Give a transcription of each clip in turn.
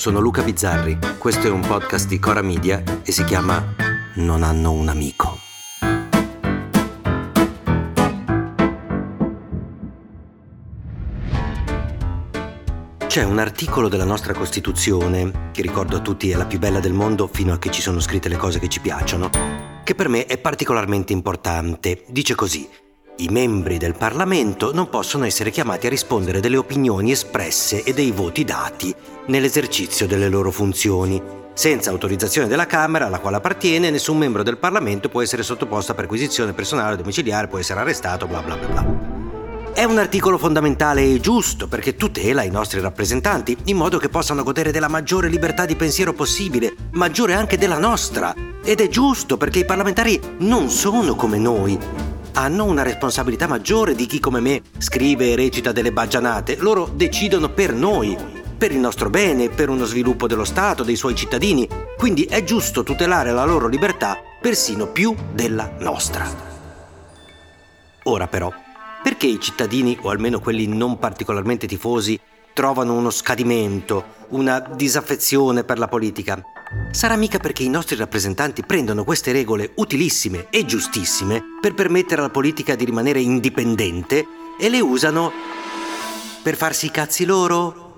sono Luca Bizzarri, questo è un podcast di Cora Media e si chiama Non hanno un amico. C'è un articolo della nostra Costituzione, che ricordo a tutti è la più bella del mondo fino a che ci sono scritte le cose che ci piacciono, che per me è particolarmente importante. Dice così. I membri del Parlamento non possono essere chiamati a rispondere delle opinioni espresse e dei voti dati nell'esercizio delle loro funzioni. Senza autorizzazione della Camera alla quale appartiene, nessun membro del Parlamento può essere sottoposto a perquisizione personale domiciliare, può essere arrestato, bla bla bla bla. È un articolo fondamentale e giusto perché tutela i nostri rappresentanti in modo che possano godere della maggiore libertà di pensiero possibile, maggiore anche della nostra. Ed è giusto perché i parlamentari non sono come noi, hanno una responsabilità maggiore di chi come me scrive e recita delle baggianate. Loro decidono per noi, per il nostro bene, per uno sviluppo dello Stato, dei suoi cittadini. Quindi è giusto tutelare la loro libertà persino più della nostra. Ora però, perché i cittadini, o almeno quelli non particolarmente tifosi, trovano uno scadimento, una disaffezione per la politica? Sarà mica perché i nostri rappresentanti prendono queste regole utilissime e giustissime per permettere alla politica di rimanere indipendente e le usano per farsi i cazzi loro?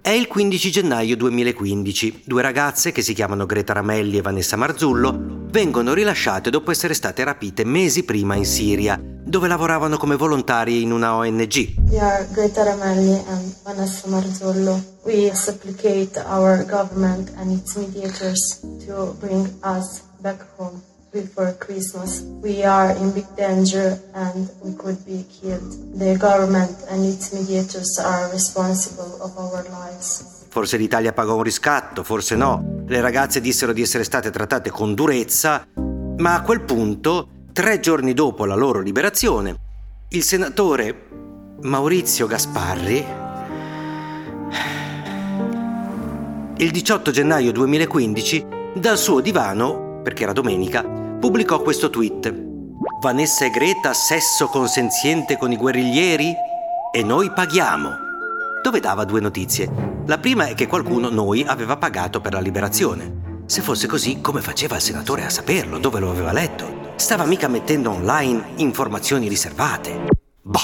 È il 15 gennaio 2015. Due ragazze, che si chiamano Greta Ramelli e Vanessa Marzullo, vengono rilasciate dopo essere state rapite mesi prima in Siria, dove lavoravano come volontarie in una ONG. We are Greta Ramelli and Vanessa Marzullo. We supplicate our government and its mediators to bring us back home before Christmas. We are in big danger and we could be killed. The government and its mediators are responsible of our lives. Forse l'Italia pagò un riscatto, forse no. Le ragazze dissero di essere state trattate con durezza, ma a quel punto, tre giorni dopo la loro liberazione, il senatore Maurizio Gasparri, il 18 gennaio 2015, dal suo divano, perché era domenica, pubblicò questo tweet. Vanessa e Greta sesso consenziente con i guerriglieri? E noi paghiamo. Dove dava due notizie. La prima è che qualcuno, noi, aveva pagato per la liberazione. Se fosse così, come faceva il senatore a saperlo? Dove lo aveva letto? Stava mica mettendo online informazioni riservate. Boh.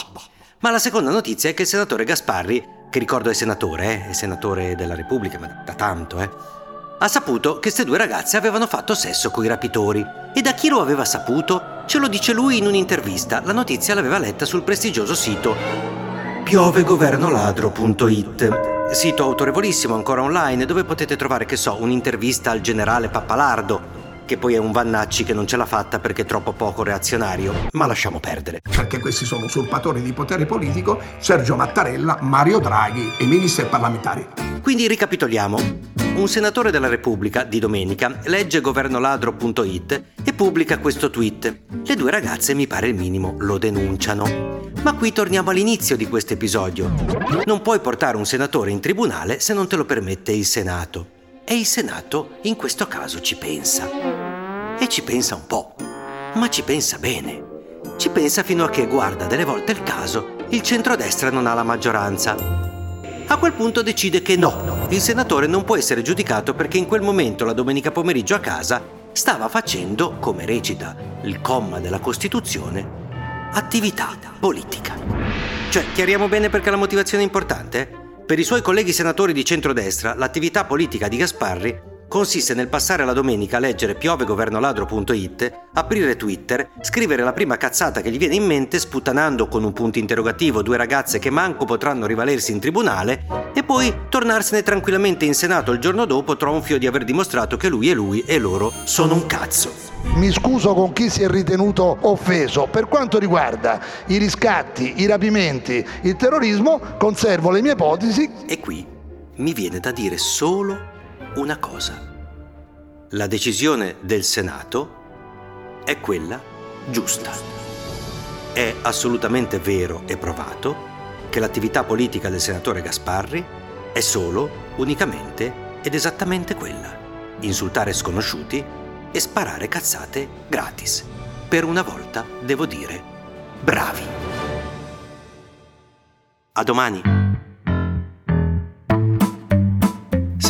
Ma la seconda notizia è che il senatore Gasparri, che ricordo è senatore, eh, è senatore della Repubblica, ma da tanto, eh, ha saputo che queste due ragazze avevano fatto sesso coi rapitori. E da chi lo aveva saputo? Ce lo dice lui in un'intervista. La notizia l'aveva letta sul prestigioso sito piovegovernoladro.it. Sito autorevolissimo ancora online dove potete trovare, che so, un'intervista al generale Pappalardo, che poi è un Vannacci che non ce l'ha fatta perché è troppo poco reazionario, ma lasciamo perdere. Perché questi sono usurpatori di potere politico, Sergio Mattarella, Mario Draghi e ministri e parlamentari. Quindi ricapitoliamo. Un senatore della Repubblica, di domenica, legge governoladro.it e pubblica questo tweet. Le due ragazze, mi pare il minimo, lo denunciano. Ma qui torniamo all'inizio di questo episodio. Non puoi portare un senatore in tribunale se non te lo permette il Senato. E il Senato in questo caso ci pensa. E ci pensa un po'. Ma ci pensa bene. Ci pensa fino a che, guarda, delle volte il caso, il centrodestra non ha la maggioranza a quel punto decide che no, il senatore non può essere giudicato perché in quel momento, la domenica pomeriggio a casa, stava facendo, come recita il comma della Costituzione, attività politica. Cioè, chiariamo bene perché la motivazione è importante? Per i suoi colleghi senatori di centrodestra, l'attività politica di Gasparri consiste nel passare la domenica a leggere piovegovernoladro.it, aprire Twitter, scrivere la prima cazzata che gli viene in mente sputtanando con un punto interrogativo due ragazze che manco potranno rivalersi in tribunale e poi tornarsene tranquillamente in Senato il giorno dopo tronfio di aver dimostrato che lui è lui e loro sono un cazzo. Mi scuso con chi si è ritenuto offeso. Per quanto riguarda i riscatti, i rapimenti, il terrorismo, conservo le mie ipotesi. E qui mi viene da dire solo una cosa. La decisione del Senato è quella giusta. È assolutamente vero e provato che l'attività politica del senatore Gasparri è solo, unicamente ed esattamente quella. Insultare sconosciuti e sparare cazzate gratis. Per una volta devo dire bravi. A domani.